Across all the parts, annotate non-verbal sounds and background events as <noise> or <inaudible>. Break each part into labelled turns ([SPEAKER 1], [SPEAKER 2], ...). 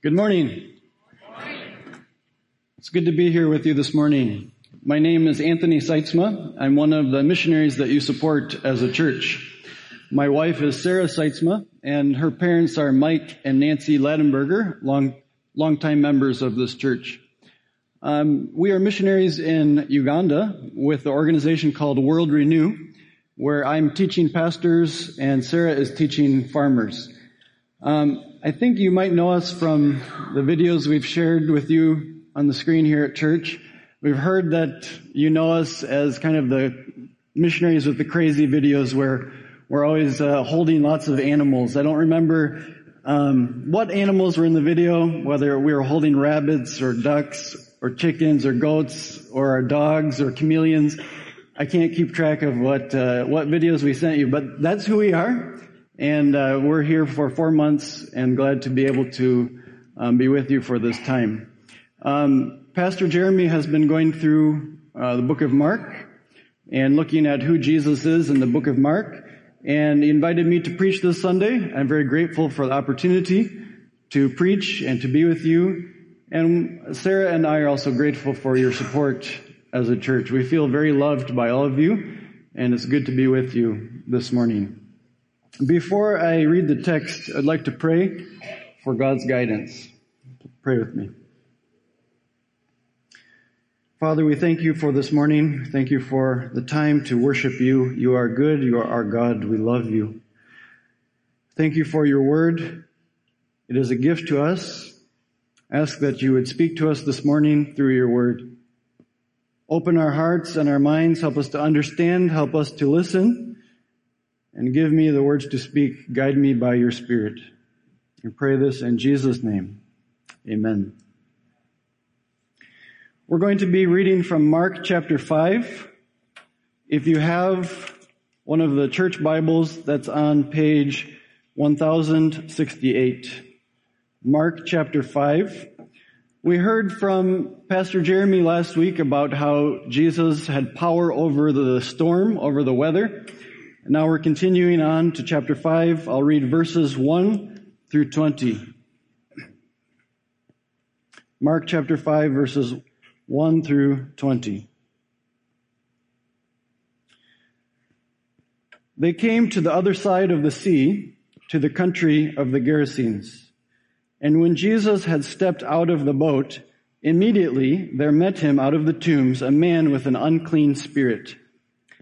[SPEAKER 1] Good morning. It's good to be here with you this morning. My name is Anthony Seitzma. I'm one of the missionaries that you support as a church. My wife is Sarah Seitzma, and her parents are Mike and Nancy Ladenberger, long, longtime members of this church. Um, we are missionaries in Uganda with the organization called World Renew, where I'm teaching pastors and Sarah is teaching farmers. Um, I think you might know us from the videos we've shared with you on the screen here at church. We've heard that you know us as kind of the missionaries with the crazy videos where we're always uh, holding lots of animals. I don't remember um, what animals were in the video, whether we were holding rabbits or ducks or chickens or goats or our dogs or chameleons. I can't keep track of what uh, what videos we sent you, but that's who we are. And uh, we're here for four months and glad to be able to um, be with you for this time. Um, Pastor Jeremy has been going through uh, the book of Mark and looking at who Jesus is in the book of Mark. And he invited me to preach this Sunday. I'm very grateful for the opportunity to preach and to be with you. And Sarah and I are also grateful for your support as a church. We feel very loved by all of you, and it's good to be with you this morning. Before I read the text, I'd like to pray for God's guidance. Pray with me. Father, we thank you for this morning. Thank you for the time to worship you. You are good. You are our God. We love you. Thank you for your word. It is a gift to us. Ask that you would speak to us this morning through your word. Open our hearts and our minds. Help us to understand. Help us to listen and give me the words to speak. Guide me by your Spirit. And pray this in Jesus' name. Amen. We're going to be reading from Mark chapter 5. If you have one of the church Bibles, that's on page 1068. Mark chapter 5. We heard from Pastor Jeremy last week about how Jesus had power over the storm, over the weather. Now we're continuing on to chapter 5. I'll read verses 1 through 20. Mark chapter 5 verses 1 through 20. They came to the other side of the sea, to the country of the Gerasenes. And when Jesus had stepped out of the boat, immediately there met him out of the tombs a man with an unclean spirit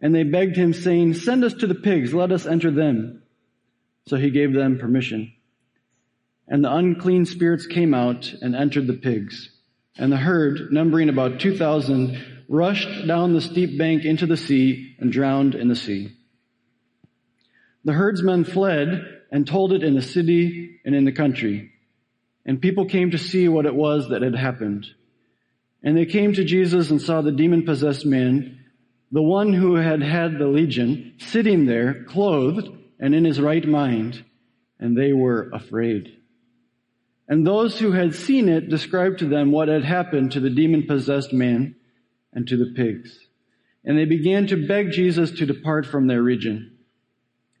[SPEAKER 1] And they begged him, saying, Send us to the pigs, let us enter them. So he gave them permission. And the unclean spirits came out and entered the pigs. And the herd, numbering about 2,000, rushed down the steep bank into the sea and drowned in the sea. The herdsmen fled and told it in the city and in the country. And people came to see what it was that had happened. And they came to Jesus and saw the demon possessed man the one who had had the legion, sitting there, clothed and in his right mind, and they were afraid. And those who had seen it described to them what had happened to the demon possessed man and to the pigs. And they began to beg Jesus to depart from their region.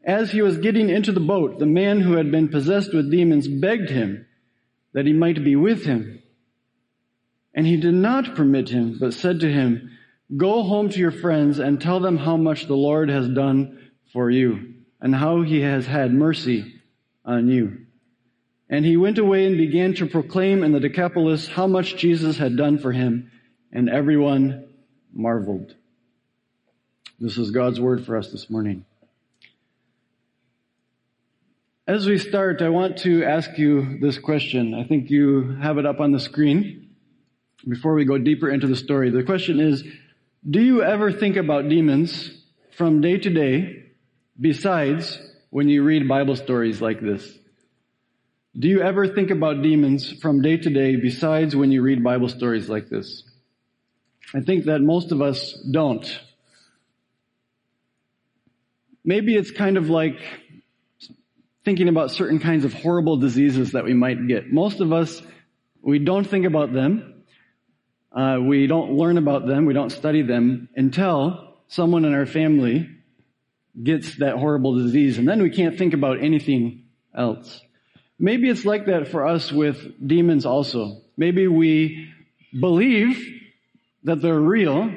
[SPEAKER 1] As he was getting into the boat, the man who had been possessed with demons begged him that he might be with him. And he did not permit him, but said to him, Go home to your friends and tell them how much the Lord has done for you and how he has had mercy on you. And he went away and began to proclaim in the Decapolis how much Jesus had done for him, and everyone marveled. This is God's word for us this morning. As we start, I want to ask you this question. I think you have it up on the screen before we go deeper into the story. The question is, do you ever think about demons from day to day besides when you read Bible stories like this? Do you ever think about demons from day to day besides when you read Bible stories like this? I think that most of us don't. Maybe it's kind of like thinking about certain kinds of horrible diseases that we might get. Most of us, we don't think about them. Uh, we don't learn about them. We don't study them until someone in our family gets that horrible disease. And then we can't think about anything else. Maybe it's like that for us with demons also. Maybe we believe that they're real,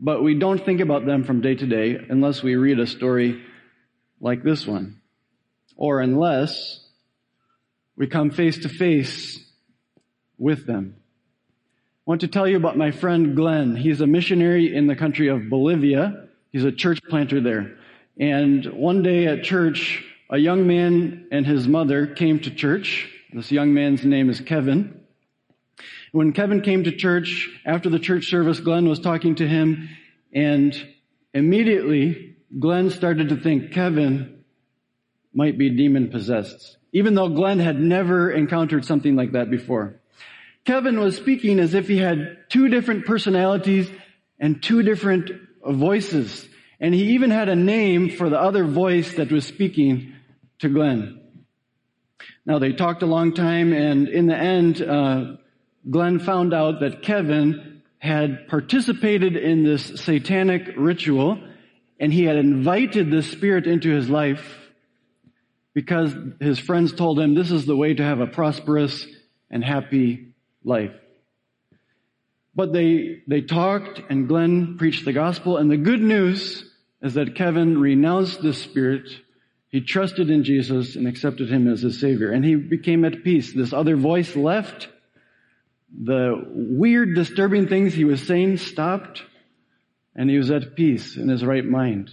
[SPEAKER 1] but we don't think about them from day to day unless we read a story like this one. Or unless we come face to face with them. I want to tell you about my friend Glenn. He's a missionary in the country of Bolivia. He's a church planter there. And one day at church, a young man and his mother came to church. This young man's name is Kevin. When Kevin came to church, after the church service, Glenn was talking to him, and immediately Glenn started to think Kevin might be demon possessed, even though Glenn had never encountered something like that before. Kevin was speaking as if he had two different personalities and two different voices. And he even had a name for the other voice that was speaking to Glenn. Now they talked a long time and in the end, uh, Glenn found out that Kevin had participated in this satanic ritual and he had invited the spirit into his life because his friends told him this is the way to have a prosperous and happy life. But they, they talked and Glenn preached the gospel and the good news is that Kevin renounced the spirit he trusted in Jesus and accepted him as his savior. And he became at peace. This other voice left. The weird, disturbing things he was saying stopped. And he was at peace in his right mind.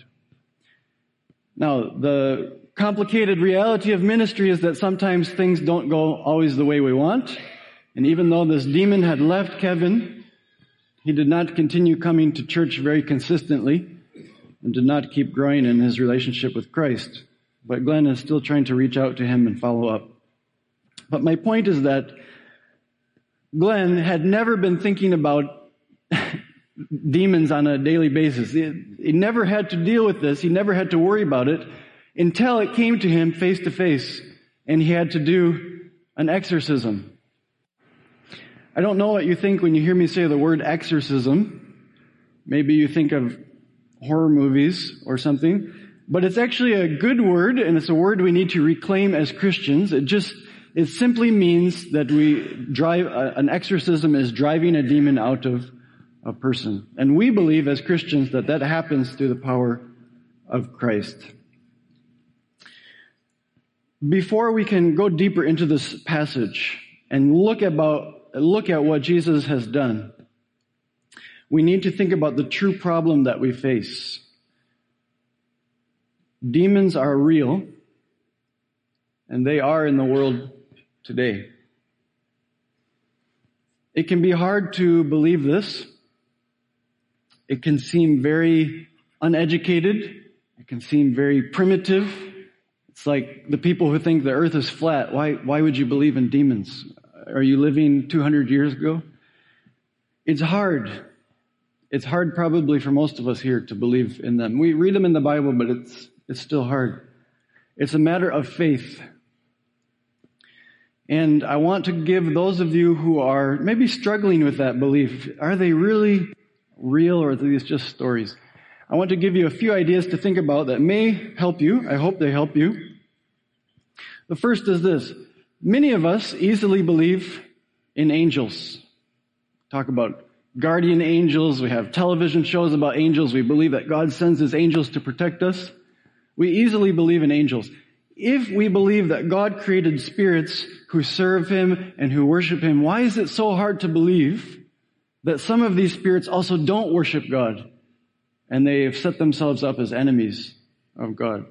[SPEAKER 1] Now, the complicated reality of ministry is that sometimes things don't go always the way we want. And even though this demon had left Kevin, he did not continue coming to church very consistently and did not keep growing in his relationship with Christ. But Glenn is still trying to reach out to him and follow up. But my point is that Glenn had never been thinking about <laughs> demons on a daily basis. He, never had to deal with this. He never had to worry about it until it came to him face to face and he had to do an exorcism. I don't know what you think when you hear me say the word exorcism. Maybe you think of horror movies or something. But it's actually a good word, and it's a word we need to reclaim as Christians. It just, it simply means that we drive, uh, an exorcism is driving a demon out of a person. And we believe as Christians that that happens through the power of Christ. Before we can go deeper into this passage and look about, look at what Jesus has done, we need to think about the true problem that we face. Demons are real, and they are in the world today. It can be hard to believe this. It can seem very uneducated. It can seem very primitive. It's like the people who think the earth is flat. Why, why would you believe in demons? Are you living 200 years ago? It's hard. It's hard probably for most of us here to believe in them. We read them in the Bible, but it's it's still hard. It's a matter of faith. And I want to give those of you who are maybe struggling with that belief, are they really real or are these just stories? I want to give you a few ideas to think about that may help you. I hope they help you. The first is this. Many of us easily believe in angels. Talk about guardian angels. We have television shows about angels. We believe that God sends his angels to protect us. We easily believe in angels. if we believe that God created spirits who serve Him and who worship Him, why is it so hard to believe that some of these spirits also don't worship God and they have set themselves up as enemies of God?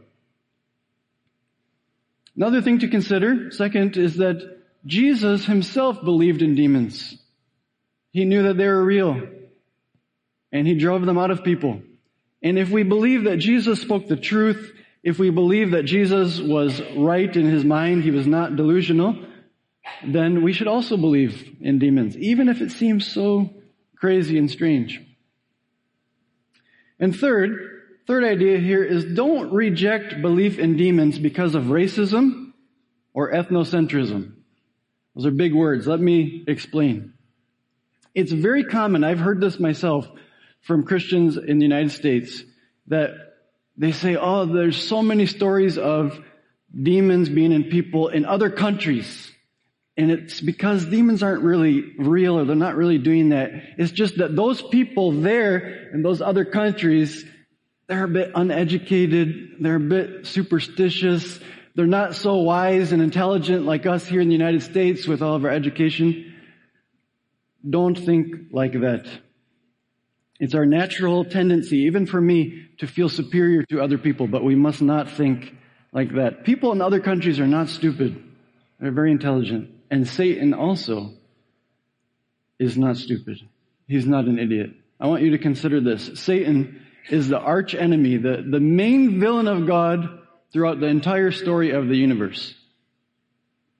[SPEAKER 1] Another thing to consider, second, is that Jesus himself believed in demons. He knew that they were real and he drove them out of people. And if we believe that Jesus spoke the truth, if we believe that Jesus was right in his mind, he was not delusional, then we should also believe in demons, even if it seems so crazy and strange. And third, third idea here is don't reject belief in demons because of racism or ethnocentrism. Those are big words. Let me explain. It's very common, I've heard this myself, from Christians in the United States that they say, oh, there's so many stories of demons being in people in other countries. And it's because demons aren't really real or they're not really doing that. It's just that those people there in those other countries, they're a bit uneducated. They're a bit superstitious. They're not so wise and intelligent like us here in the United States with all of our education. Don't think like that. It's our natural tendency, even for me, to feel superior to other people, but we must not think like that. People in other countries are not stupid. They're very intelligent. And Satan also is not stupid. He's not an idiot. I want you to consider this. Satan is the arch enemy, the, the main villain of God throughout the entire story of the universe.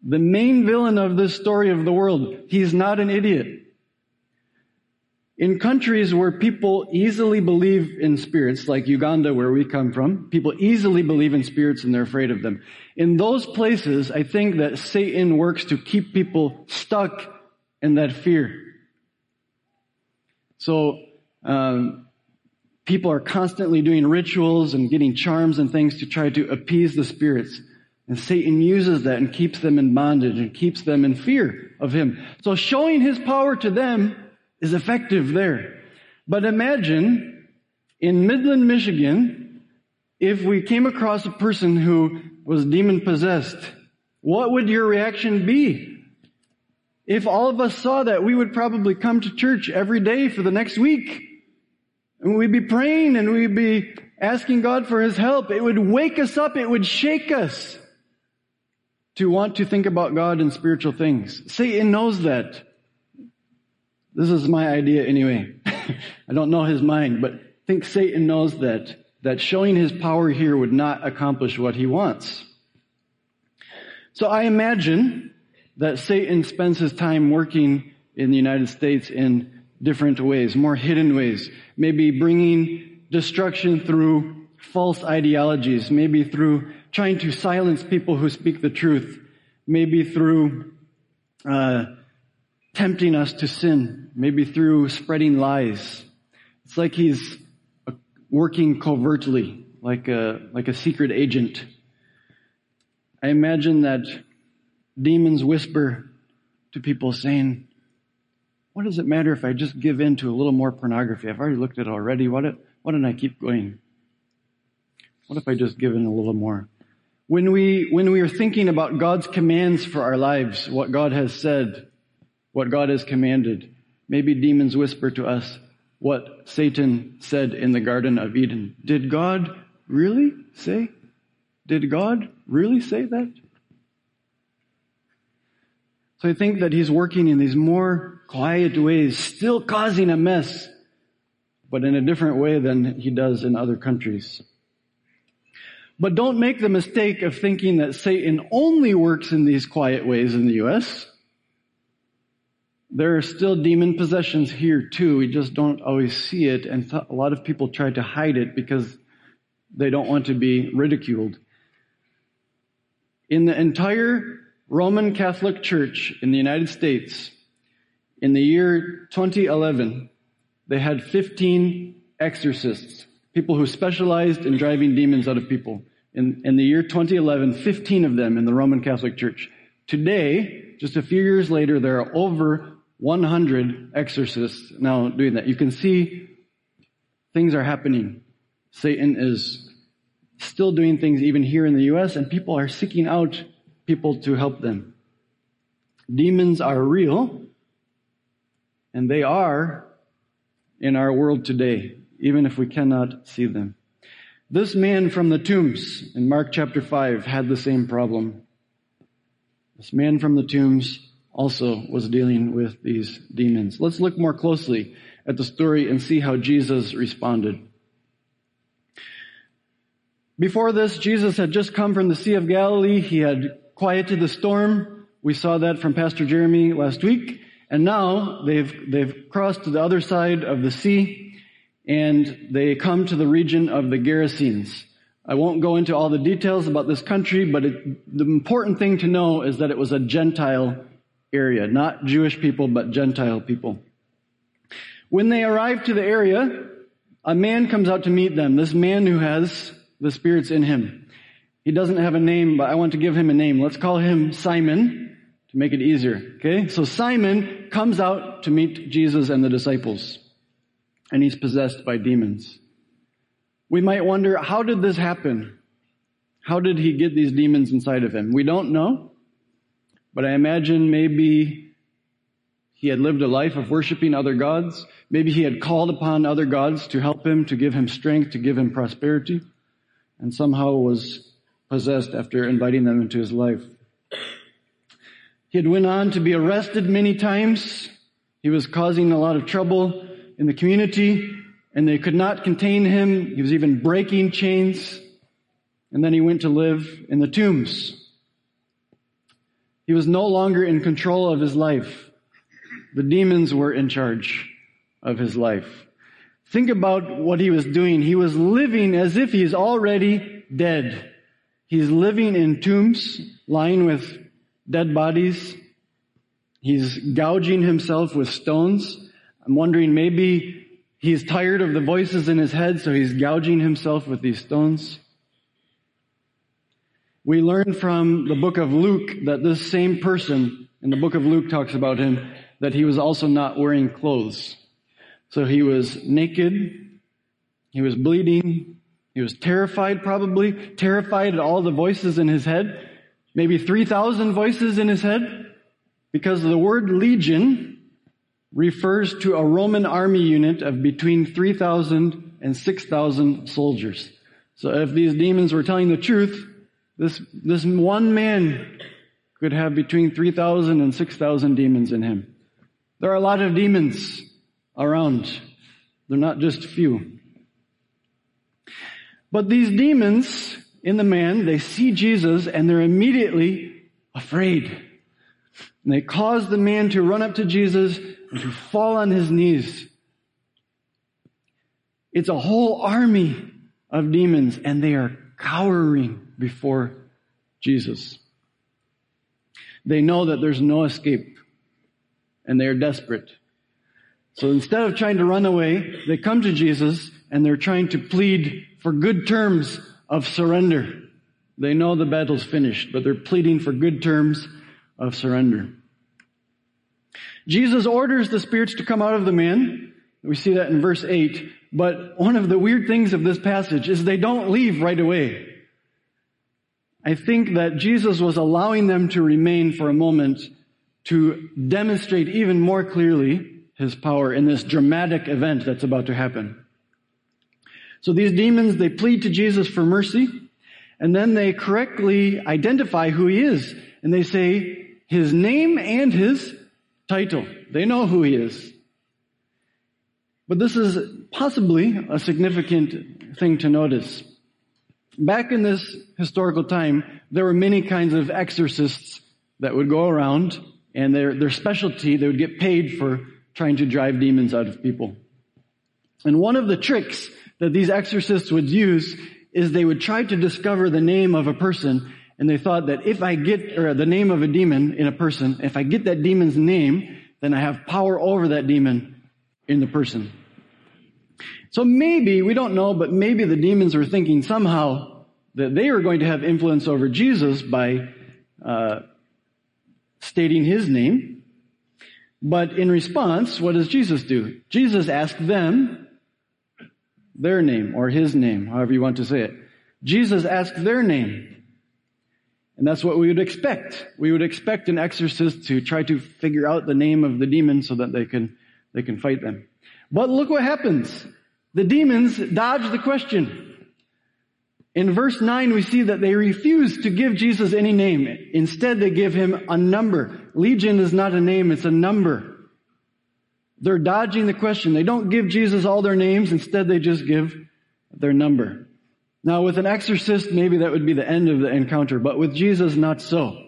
[SPEAKER 1] The main villain of this story of the world. He's not an idiot. In countries where people easily believe in spirits, like Uganda where we come from, people easily believe in spirits and they're afraid of them. In those places, I think that Satan works to keep people stuck in that fear. So, um, people are constantly doing rituals and getting charms and things to try to appease the spirits. And Satan uses that and keeps them in bondage and keeps them in fear of him. So showing his power to them is effective there. But imagine in Midland, Michigan, if we came across a person who was demon possessed, what would your reaction be? If all of us saw that, we would probably come to church every day for the next week. And we'd be praying and we'd be asking God for His help. It would wake us up. It would shake us to want to think about God and spiritual things. Satan knows that. This is my idea anyway. <laughs> I don't know his mind, but I think Satan knows that, that showing his power here would not accomplish what he wants. So I imagine that Satan spends his time working in the United States in different ways, more hidden ways. Maybe bringing destruction through false ideologies, maybe through trying to silence people who speak the truth, maybe through uh, tempting us to sin, maybe through spreading lies. It's like he's uh, working covertly, like a, like a secret agent. I imagine that demons whisper to people saying, what does it matter if I just give in to a little more pornography? I've already looked at it already. Why, do, why don't I keep going? What if I just give in a little more? When we, when we are thinking about God's commands for our lives, what God has said, what God has commanded. Maybe demons whisper to us what Satan said in the Garden of Eden. Did God really say? Did God really say that? So I think that he's working in these more quiet ways, still causing a mess, but in a different way than he does in other countries. But don't make the mistake of thinking that Satan only works in these quiet ways in the U.S. There are still demon possessions here too. We just don't always see it. And a lot of people try to hide it because they don't want to be ridiculed. In the entire Roman Catholic Church in the United States, in the year 2011, they had 15 exorcists, people who specialized in driving demons out of people. In, in the year 2011, 15 of them in the Roman Catholic Church. Today, just a few years later, there are over 100 exorcists now doing that. You can see things are happening. Satan is still doing things even here in the U.S., and people are seeking out people to help them. Demons are real, and they are in our world today, even if we cannot see them. This man from the tombs in Mark chapter 5 had the same problem. This man from the tombs also was dealing with these demons. Let's look more closely at the story and see how Jesus responded. Before this, Jesus had just come from the Sea of Galilee. He had quieted the storm. We saw that from Pastor Jeremy last week. And now they've, they've crossed to the other side of the sea and they come to the region of the Gerasenes. I won't go into all the details about this country, but it, the important thing to know is that it was a Gentile area, not Jewish people, but Gentile people. When they arrive to the area, a man comes out to meet them. This man who has the spirits in him. He doesn't have a name, but I want to give him a name. Let's call him Simon to make it easier. Okay? So Simon comes out to meet Jesus and the disciples. And he's possessed by demons. We might wonder, how did this happen? How did he get these demons inside of him? We don't know. But I imagine maybe he had lived a life of worshiping other gods. Maybe he had called upon other gods to help him, to give him strength, to give him prosperity, and somehow was possessed after inviting them into his life. He had went on to be arrested many times. He was causing a lot of trouble in the community, and they could not contain him. He was even breaking chains. And then he went to live in the tombs. He was no longer in control of his life. The demons were in charge of his life. Think about what he was doing. He was living as if he's already dead. He's living in tombs, lying with dead bodies. He's gouging himself with stones. I'm wondering maybe he's tired of the voices in his head, so he's gouging himself with these stones. We learn from the book of Luke that this same person in the book of Luke talks about him that he was also not wearing clothes. So he was naked. He was bleeding. He was terrified probably, terrified at all the voices in his head. Maybe 3,000 voices in his head. Because the word legion refers to a Roman army unit of between 3,000 and 6,000 soldiers. So if these demons were telling the truth, this, this one man could have between 3,000 and 6,000 demons in him. There are a lot of demons around. They're not just few. But these demons in the man, they see Jesus and they're immediately afraid. And they cause the man to run up to Jesus and to fall on his knees. It's a whole army of demons and they are cowering before Jesus. They know that there's no escape and they are desperate. So instead of trying to run away, they come to Jesus and they're trying to plead for good terms of surrender. They know the battle's finished, but they're pleading for good terms of surrender. Jesus orders the spirits to come out of the man. We see that in verse 8. But one of the weird things of this passage is they don't leave right away. I think that Jesus was allowing them to remain for a moment to demonstrate even more clearly his power in this dramatic event that's about to happen. So these demons, they plead to Jesus for mercy, and then they correctly identify who he is, and they say his name and his title. They know who he is. But this is possibly a significant thing to notice. Back in this historical time, there were many kinds of exorcists that would go around and their, their specialty, they would get paid for trying to drive demons out of people. And one of the tricks that these exorcists would use is they would try to discover the name of a person and they thought that if I get, or the name of a demon in a person, if I get that demon's name, then I have power over that demon in the person. So maybe, we don't know, but maybe the demons were thinking somehow that they were going to have influence over Jesus by uh, stating his name. But in response, what does Jesus do? Jesus asked them their name or his name, however you want to say it. Jesus asked their name. And that's what we would expect. We would expect an exorcist to try to figure out the name of the demon so that they can, they can fight them. But look what happens. The demons dodge the question. In verse 9, we see that they refuse to give Jesus any name. Instead, they give him a number. Legion is not a name, it's a number. They're dodging the question. They don't give Jesus all their names. Instead, they just give their number. Now, with an exorcist, maybe that would be the end of the encounter, but with Jesus, not so.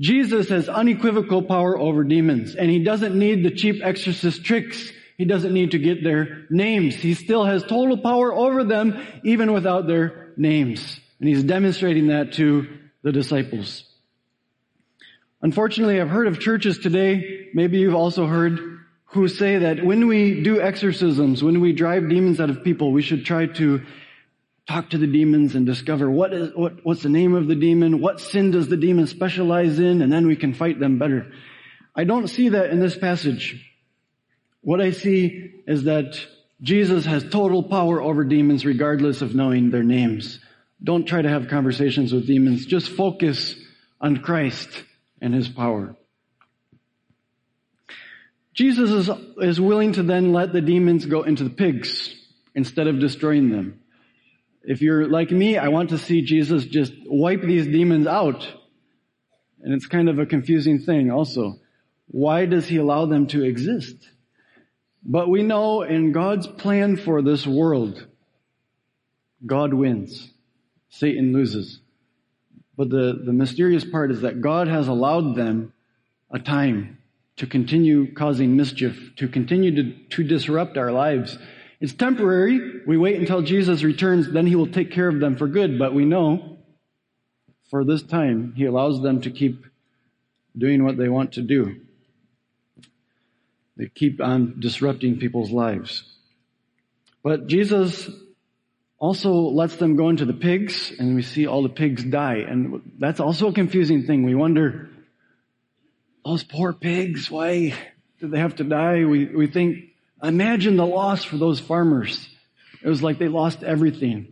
[SPEAKER 1] Jesus has unequivocal power over demons, and he doesn't need the cheap exorcist tricks. He doesn't need to get their names. He still has total power over them, even without their names. And he's demonstrating that to the disciples. Unfortunately, I've heard of churches today, maybe you've also heard, who say that when we do exorcisms, when we drive demons out of people, we should try to talk to the demons and discover what is, what, what's the name of the demon, what sin does the demon specialize in, and then we can fight them better. I don't see that in this passage. What I see is that Jesus has total power over demons regardless of knowing their names. Don't try to have conversations with demons. Just focus on Christ and His power. Jesus is, is willing to then let the demons go into the pigs instead of destroying them. If you're like me, I want to see Jesus just wipe these demons out. And it's kind of a confusing thing also. Why does he allow them to exist? But we know in God's plan for this world, God wins. Satan loses. But the, the mysterious part is that God has allowed them a time to continue causing mischief, to continue to, to disrupt our lives. It's temporary. We wait until Jesus returns, then he will take care of them for good. But we know for this time, he allows them to keep doing what they want to do. They keep on disrupting people's lives. But Jesus also lets them go into the pigs, and we see all the pigs die. And that's also a confusing thing. We wonder, those poor pigs, why did they have to die? We, we think, imagine the loss for those farmers. It was like they lost everything.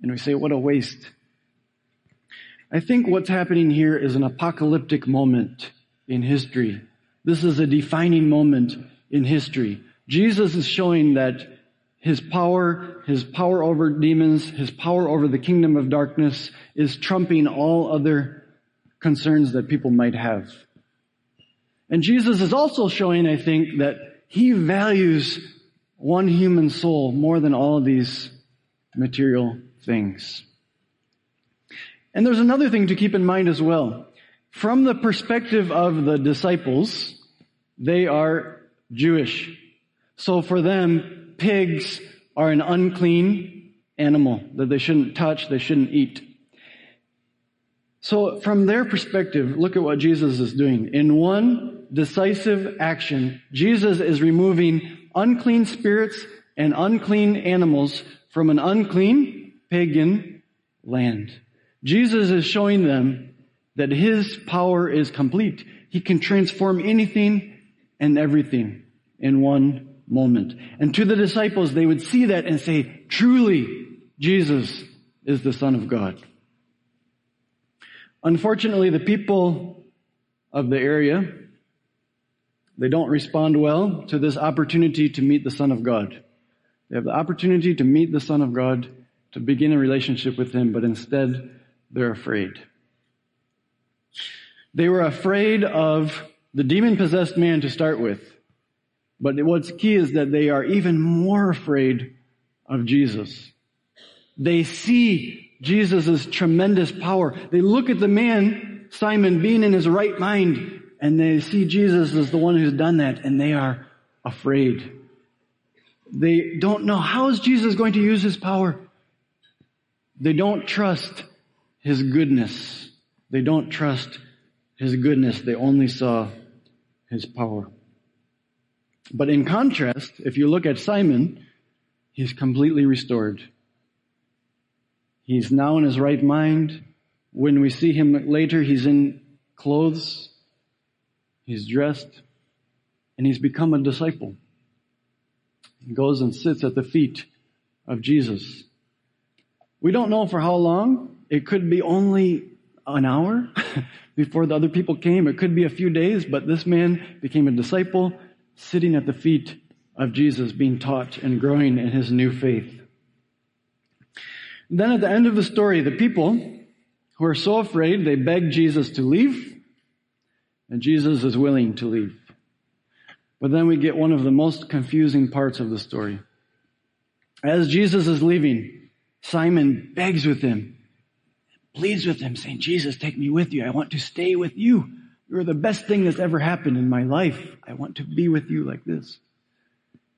[SPEAKER 1] And we say, what a waste. I think what's happening here is an apocalyptic moment in history this is a defining moment in history. Jesus is showing that his power, his power over demons, his power over the kingdom of darkness is trumping all other concerns that people might have. And Jesus is also showing, I think, that he values one human soul more than all of these material things. And there's another thing to keep in mind as well. From the perspective of the disciples, they are Jewish. So for them, pigs are an unclean animal that they shouldn't touch, they shouldn't eat. So from their perspective, look at what Jesus is doing. In one decisive action, Jesus is removing unclean spirits and unclean animals from an unclean pagan land. Jesus is showing them that his power is complete. He can transform anything and everything in one moment. And to the disciples, they would see that and say, truly, Jesus is the Son of God. Unfortunately, the people of the area, they don't respond well to this opportunity to meet the Son of God. They have the opportunity to meet the Son of God, to begin a relationship with Him, but instead they're afraid. They were afraid of the demon possessed man to start with. But what's key is that they are even more afraid of Jesus. They see Jesus' tremendous power. They look at the man, Simon, being in his right mind, and they see Jesus as the one who's done that, and they are afraid. They don't know how is Jesus going to use his power. They don't trust his goodness. They don't trust his goodness. They only saw his power. But in contrast, if you look at Simon, he's completely restored. He's now in his right mind. When we see him later, he's in clothes, he's dressed, and he's become a disciple. He goes and sits at the feet of Jesus. We don't know for how long. It could be only an hour <laughs> before the other people came. It could be a few days, but this man became a disciple sitting at the feet of Jesus, being taught and growing in his new faith. Then at the end of the story, the people who are so afraid, they beg Jesus to leave, and Jesus is willing to leave. But then we get one of the most confusing parts of the story. As Jesus is leaving, Simon begs with him, pleads with him, saying, Jesus, take me with you. I want to stay with you. You're the best thing that's ever happened in my life. I want to be with you like this.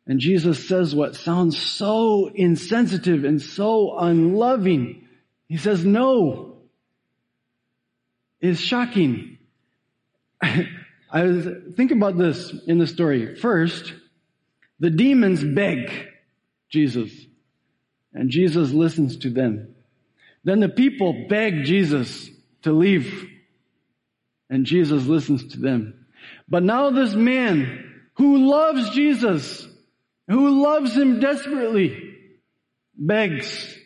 [SPEAKER 1] And Jesus says what sounds so insensitive and so unloving. He says, no. Is shocking. <laughs> I was, think about this in the story. First, the demons beg Jesus, and Jesus listens to them. Then the people beg Jesus to leave, and Jesus listens to them. But now this man who loves Jesus who loves him desperately, begs.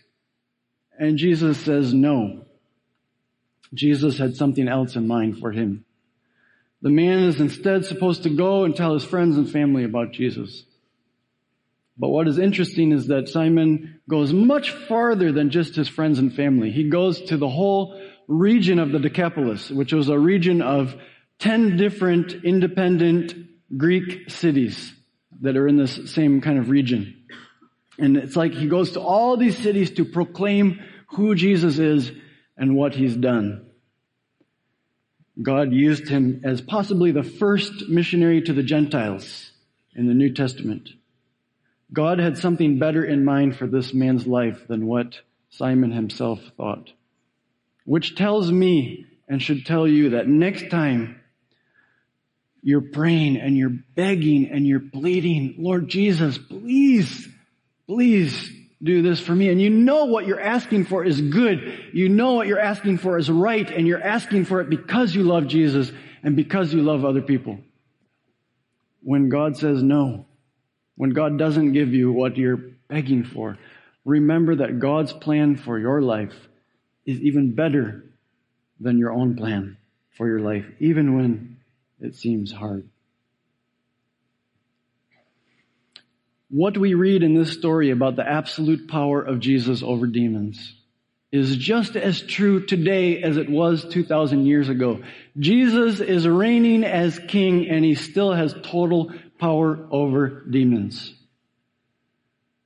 [SPEAKER 1] And Jesus says no. Jesus had something else in mind for him. The man is instead supposed to go and tell his friends and family about Jesus. But what is interesting is that Simon goes much farther than just his friends and family. He goes to the whole region of the Decapolis, which was a region of 10 different independent Greek cities that are in this same kind of region. And it's like he goes to all these cities to proclaim who Jesus is and what he's done. God used him as possibly the first missionary to the Gentiles in the New Testament. God had something better in mind for this man's life than what Simon himself thought. Which tells me and should tell you that next time you're praying and you're begging and you're pleading, Lord Jesus, please, please do this for me. And you know what you're asking for is good. You know what you're asking for is right. And you're asking for it because you love Jesus and because you love other people. When God says no, when God doesn't give you what you're begging for, remember that God's plan for your life is even better than your own plan for your life, even when it seems hard. What we read in this story about the absolute power of Jesus over demons is just as true today as it was 2,000 years ago. Jesus is reigning as king and he still has total power over demons.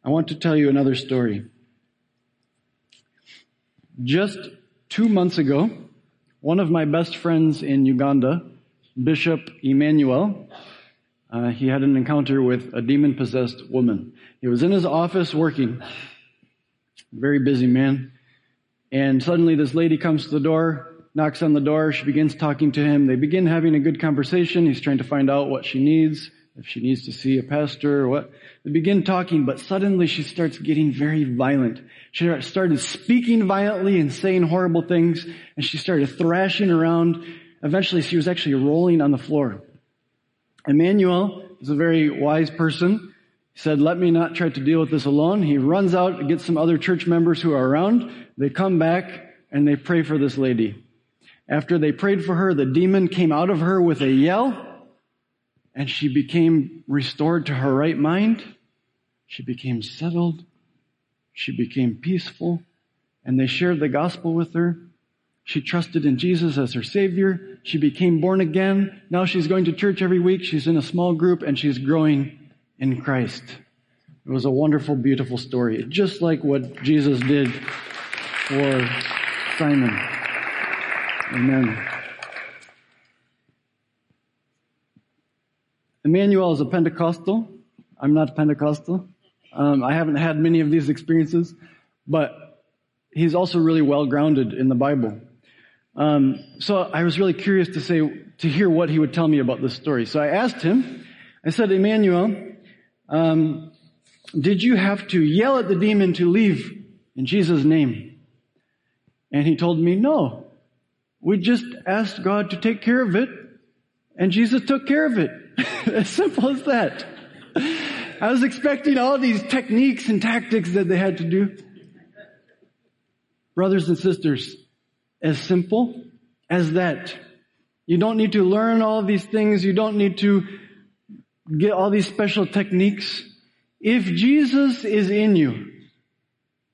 [SPEAKER 1] I want to tell you another story. Just two months ago, one of my best friends in Uganda Bishop Emmanuel, uh, he had an encounter with a demon possessed woman. He was in his office working, very busy man, and suddenly this lady comes to the door, knocks on the door, she begins talking to him. They begin having a good conversation. He's trying to find out what she needs, if she needs to see a pastor or what. They begin talking, but suddenly she starts getting very violent. She started speaking violently and saying horrible things, and she started thrashing around Eventually, she was actually rolling on the floor. Emmanuel is a very wise person. He said, let me not try to deal with this alone. He runs out and gets some other church members who are around. They come back and they pray for this lady. After they prayed for her, the demon came out of her with a yell and she became restored to her right mind. She became settled. She became peaceful and they shared the gospel with her. She trusted in Jesus as her Savior. She became born again. Now she's going to church every week. She's in a small group and she's growing in Christ. It was a wonderful, beautiful story. Just like what Jesus did for Simon. Amen. Emmanuel is a Pentecostal. I'm not Pentecostal. Um, I haven't had many of these experiences, but he's also really well grounded in the Bible. Um, so I was really curious to say, to hear what he would tell me about this story. So I asked him, I said, Emmanuel, um, did you have to yell at the demon to leave in Jesus' name? And he told me, no. We just asked God to take care of it, and Jesus took care of it. <laughs> as simple as that. I was expecting all these techniques and tactics that they had to do. brothers and sisters, as simple as that. You don't need to learn all these things. You don't need to get all these special techniques. If Jesus is in you,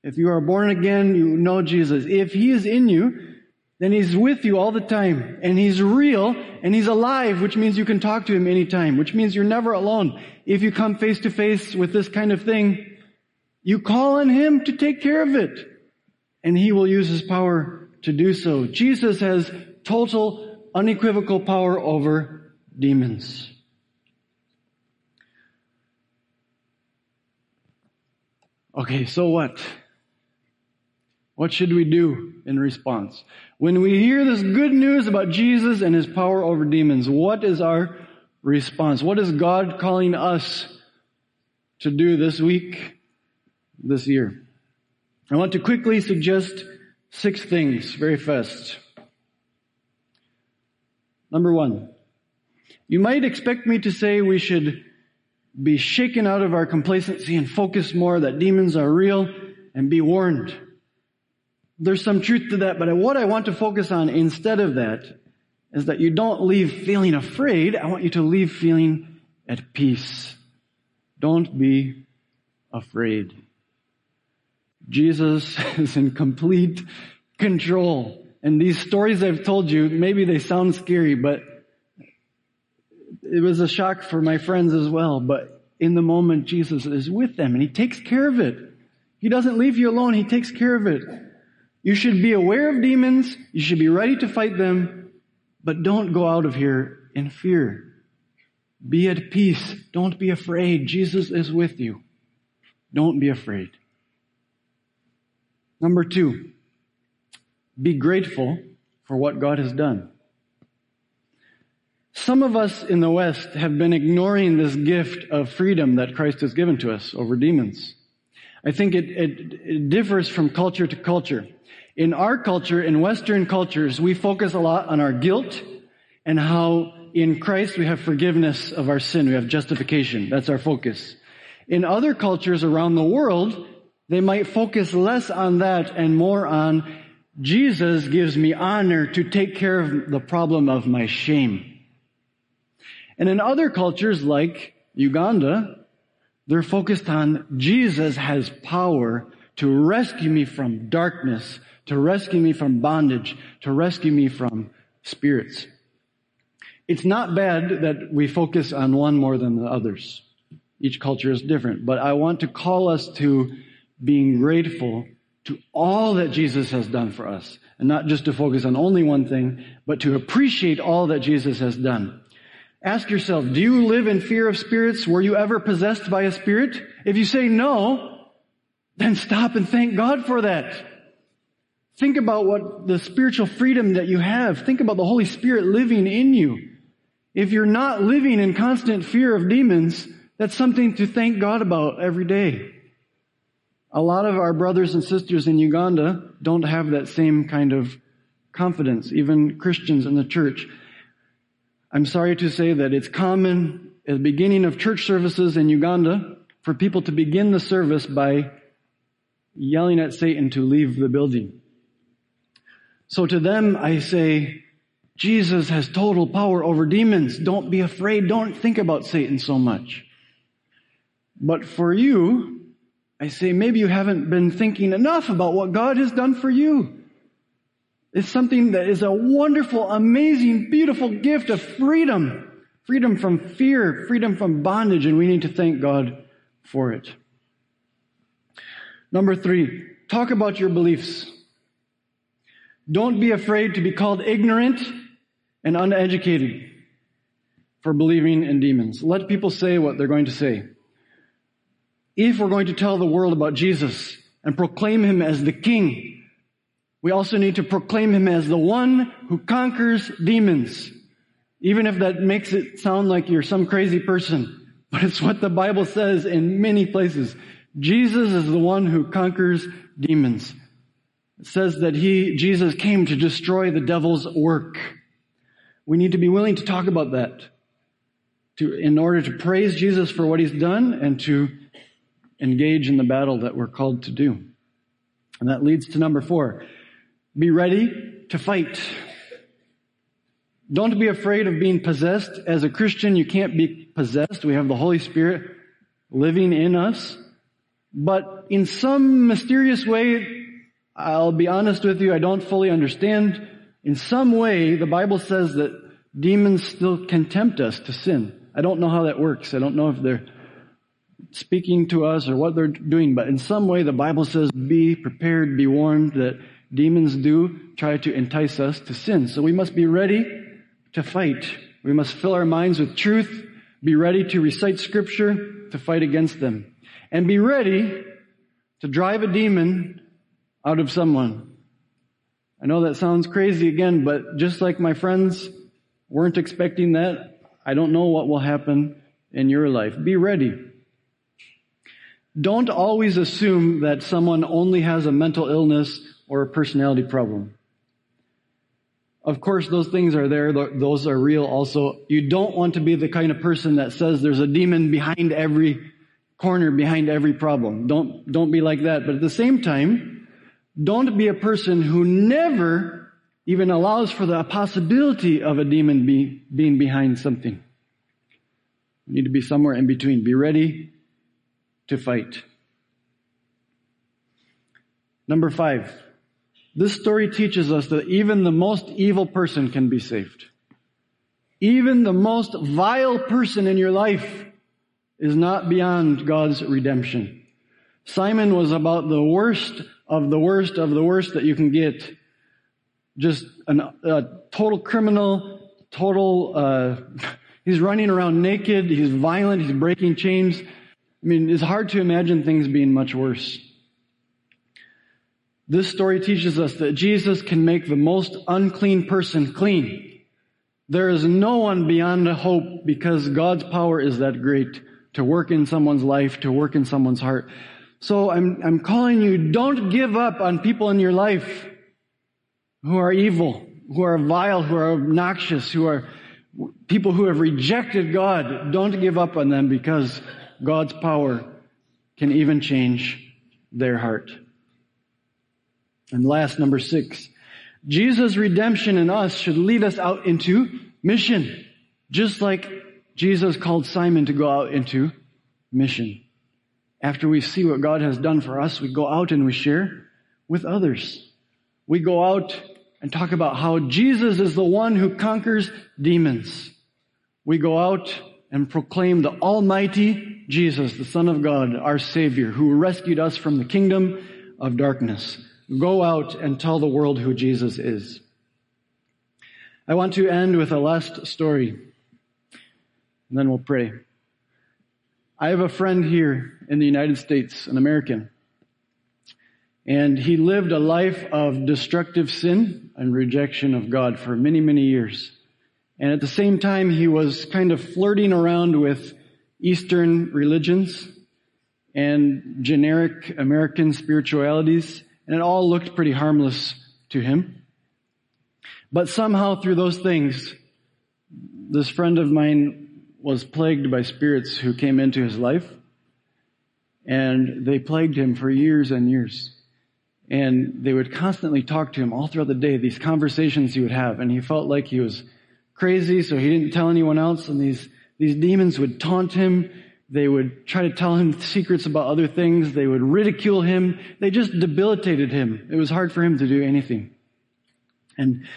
[SPEAKER 1] if you are born again, you know Jesus. If He is in you, then He's with you all the time. And He's real and He's alive, which means you can talk to Him anytime, which means you're never alone. If you come face to face with this kind of thing, you call on Him to take care of it. And He will use His power to do so. Jesus has total, unequivocal power over demons. Okay, so what? What should we do in response? When we hear this good news about Jesus and his power over demons, what is our response? What is God calling us to do this week, this year? I want to quickly suggest six things very fast. Number one, you might expect me to say we should be shaken out of our complacency and focus more that demons are real and be warned there's some truth to that, but what I want to focus on instead of that is that you don't leave feeling afraid. I want you to leave feeling at peace. Don't be afraid. Jesus <laughs> is in complete control. And these stories I've told you, maybe they sound scary, but it was a shock for my friends as well. But in the moment, Jesus is with them and He takes care of it. He doesn't leave you alone. He takes care of it. You should be aware of demons. You should be ready to fight them, but don't go out of here in fear. Be at peace. Don't be afraid. Jesus is with you. Don't be afraid. Number two, be grateful for what God has done. Some of us in the West have been ignoring this gift of freedom that Christ has given to us over demons. I think it, it, it differs from culture to culture. In our culture, in Western cultures, we focus a lot on our guilt and how in Christ we have forgiveness of our sin. We have justification. That's our focus. In other cultures around the world, they might focus less on that and more on Jesus gives me honor to take care of the problem of my shame. And in other cultures like Uganda, they're focused on Jesus has power to rescue me from darkness to rescue me from bondage, to rescue me from spirits. It's not bad that we focus on one more than the others. Each culture is different, but I want to call us to being grateful to all that Jesus has done for us. And not just to focus on only one thing, but to appreciate all that Jesus has done. Ask yourself, do you live in fear of spirits? Were you ever possessed by a spirit? If you say no, then stop and thank God for that. Think about what the spiritual freedom that you have. Think about the Holy Spirit living in you. If you're not living in constant fear of demons, that's something to thank God about every day. A lot of our brothers and sisters in Uganda don't have that same kind of confidence, even Christians in the church. I'm sorry to say that it's common at the beginning of church services in Uganda for people to begin the service by yelling at Satan to leave the building. So to them, I say, Jesus has total power over demons. Don't be afraid. Don't think about Satan so much. But for you, I say maybe you haven't been thinking enough about what God has done for you. It's something that is a wonderful, amazing, beautiful gift of freedom. Freedom from fear, freedom from bondage, and we need to thank God for it. Number three, talk about your beliefs. Don't be afraid to be called ignorant and uneducated for believing in demons. Let people say what they're going to say. If we're going to tell the world about Jesus and proclaim him as the king, we also need to proclaim him as the one who conquers demons. Even if that makes it sound like you're some crazy person, <laughs> but it's what the Bible says in many places. Jesus is the one who conquers demons. It says that he, Jesus came to destroy the devil's work. We need to be willing to talk about that to, in order to praise Jesus for what he's done and to engage in the battle that we're called to do. And that leads to number four. Be ready to fight. Don't be afraid of being possessed. As a Christian, you can't be possessed. We have the Holy Spirit living in us. But in some mysterious way, I'll be honest with you, I don't fully understand. In some way, the Bible says that demons still can tempt us to sin. I don't know how that works. I don't know if they're speaking to us or what they're doing, but in some way the Bible says be prepared, be warned that demons do try to entice us to sin. So we must be ready to fight. We must fill our minds with truth, be ready to recite scripture to fight against them, and be ready to drive a demon out of someone. I know that sounds crazy again, but just like my friends weren't expecting that, I don't know what will happen in your life. Be ready. Don't always assume that someone only has a mental illness or a personality problem. Of course, those things are there. Those are real also. You don't want to be the kind of person that says there's a demon behind every corner, behind every problem. Don't, don't be like that. But at the same time, don't be a person who never even allows for the possibility of a demon be, being behind something. You need to be somewhere in between. Be ready to fight. Number five. This story teaches us that even the most evil person can be saved. Even the most vile person in your life is not beyond God's redemption. Simon was about the worst of the worst of the worst that you can get. Just an, a total criminal, total, uh, <laughs> he's running around naked, he's violent, he's breaking chains. I mean, it's hard to imagine things being much worse. This story teaches us that Jesus can make the most unclean person clean. There is no one beyond hope because God's power is that great to work in someone's life, to work in someone's heart. So I'm, I'm calling you, don't give up on people in your life who are evil, who are vile, who are obnoxious, who are people who have rejected God. Don't give up on them because God's power can even change their heart. And last, number six, Jesus' redemption in us should lead us out into mission, just like Jesus called Simon to go out into mission. After we see what God has done for us, we go out and we share with others. We go out and talk about how Jesus is the one who conquers demons. We go out and proclaim the Almighty Jesus, the Son of God, our Savior, who rescued us from the kingdom of darkness. Go out and tell the world who Jesus is. I want to end with a last story, and then we'll pray. I have a friend here in the United States, an American, and he lived a life of destructive sin and rejection of God for many, many years. And at the same time, he was kind of flirting around with Eastern religions and generic American spiritualities and it all looked pretty harmless to him. But somehow through those things, this friend of mine was plagued by spirits who came into his life, and they plagued him for years and years. And they would constantly talk to him all throughout the day, these conversations he would have, and he felt like he was crazy, so he didn't tell anyone else, and these, these demons would taunt him they would try to tell him secrets about other things. They would ridicule him. They just debilitated him. It was hard for him to do anything. And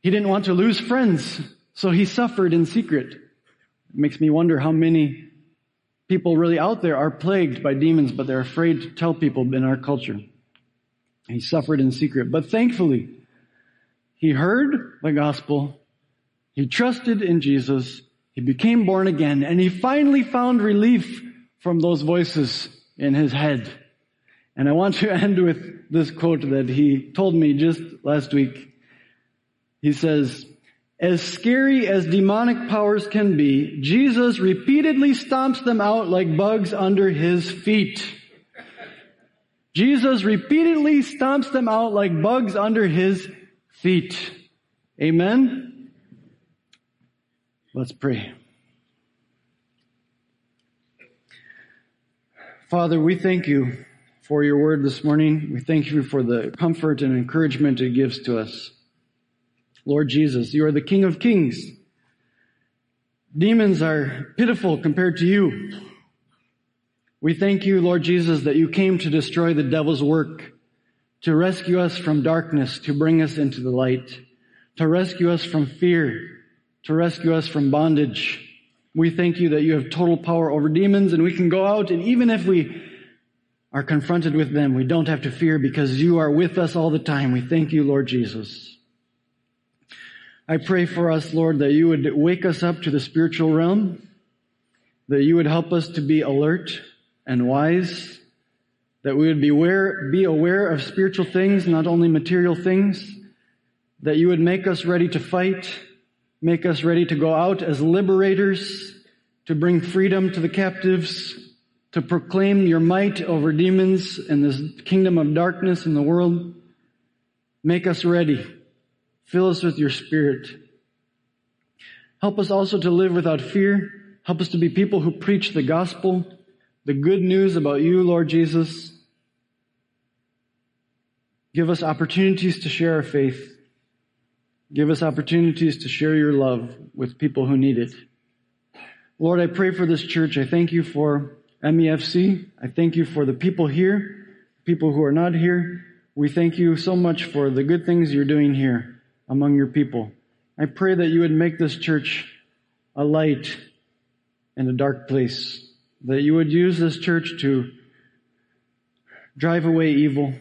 [SPEAKER 1] he didn't want to lose friends, so he suffered in secret. It makes me wonder how many people really out there are plagued by demons, but they're afraid to tell people in our culture. He suffered in secret. But thankfully, he heard the gospel. He trusted in Jesus he became born again and he finally found relief from those voices in his head. And I want to <laughs> end with this quote that he told me just last week. He says, as scary as demonic powers can be, Jesus repeatedly stomps them out like bugs under his feet. Jesus repeatedly stomps them out like bugs under his feet. Amen? Let's pray. Father, we thank you for your word this morning. We thank you for the comfort and encouragement it gives to us. Lord Jesus, you are the King of Kings. Demons are pitiful compared to you. We thank you, Lord Jesus, that you came to destroy the devil's work, to rescue us from darkness, to bring us into the light, to rescue us from fear, to rescue us from bondage. We thank you that you have total power over demons and we can go out and even if we are confronted with them, we don't have to fear because you are with us all the time. We thank you, Lord Jesus. I pray for us, Lord, that you would wake us up to the spiritual realm, that you would help us to be alert and wise, that we would be aware, be aware of spiritual things, not only material things, that you would make us ready to fight, make us ready to go out as liberators, to bring freedom to the captives, to proclaim your might over demons and this kingdom of darkness in the world. Make us ready. Fill us with your spirit. Help us also to live without fear. Help us to be people who preach the gospel, the good news about you, Lord Jesus. Give us opportunities to share our faith. Give us opportunities to share your love with people who need it. Lord, I pray for this church. I thank you for MEFC. I thank you for the people here, people who are not here. We thank you so much for the good things you're doing here among your people. I pray that you would make this church a light in a dark place, that you would use this church to drive away evil,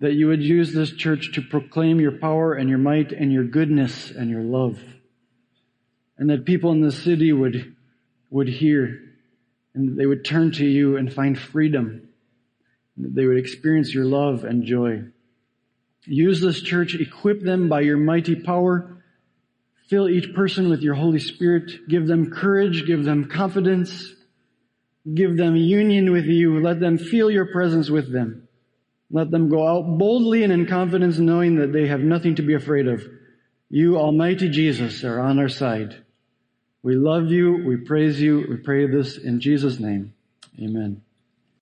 [SPEAKER 1] that you would use this church to proclaim your power and your might and your goodness and your love, and that people in the city would, would hear and they would turn to you and find freedom. They would experience your love and joy. Use this church, equip them by your mighty power. Fill each person with your Holy Spirit. Give them courage. Give them confidence. Give them union with you. Let them feel your presence with them. Let them go out boldly and in confidence knowing that they have nothing to be afraid of. You, Almighty Jesus, are on our side. We love you. We praise you. We pray this in Jesus' name. Amen.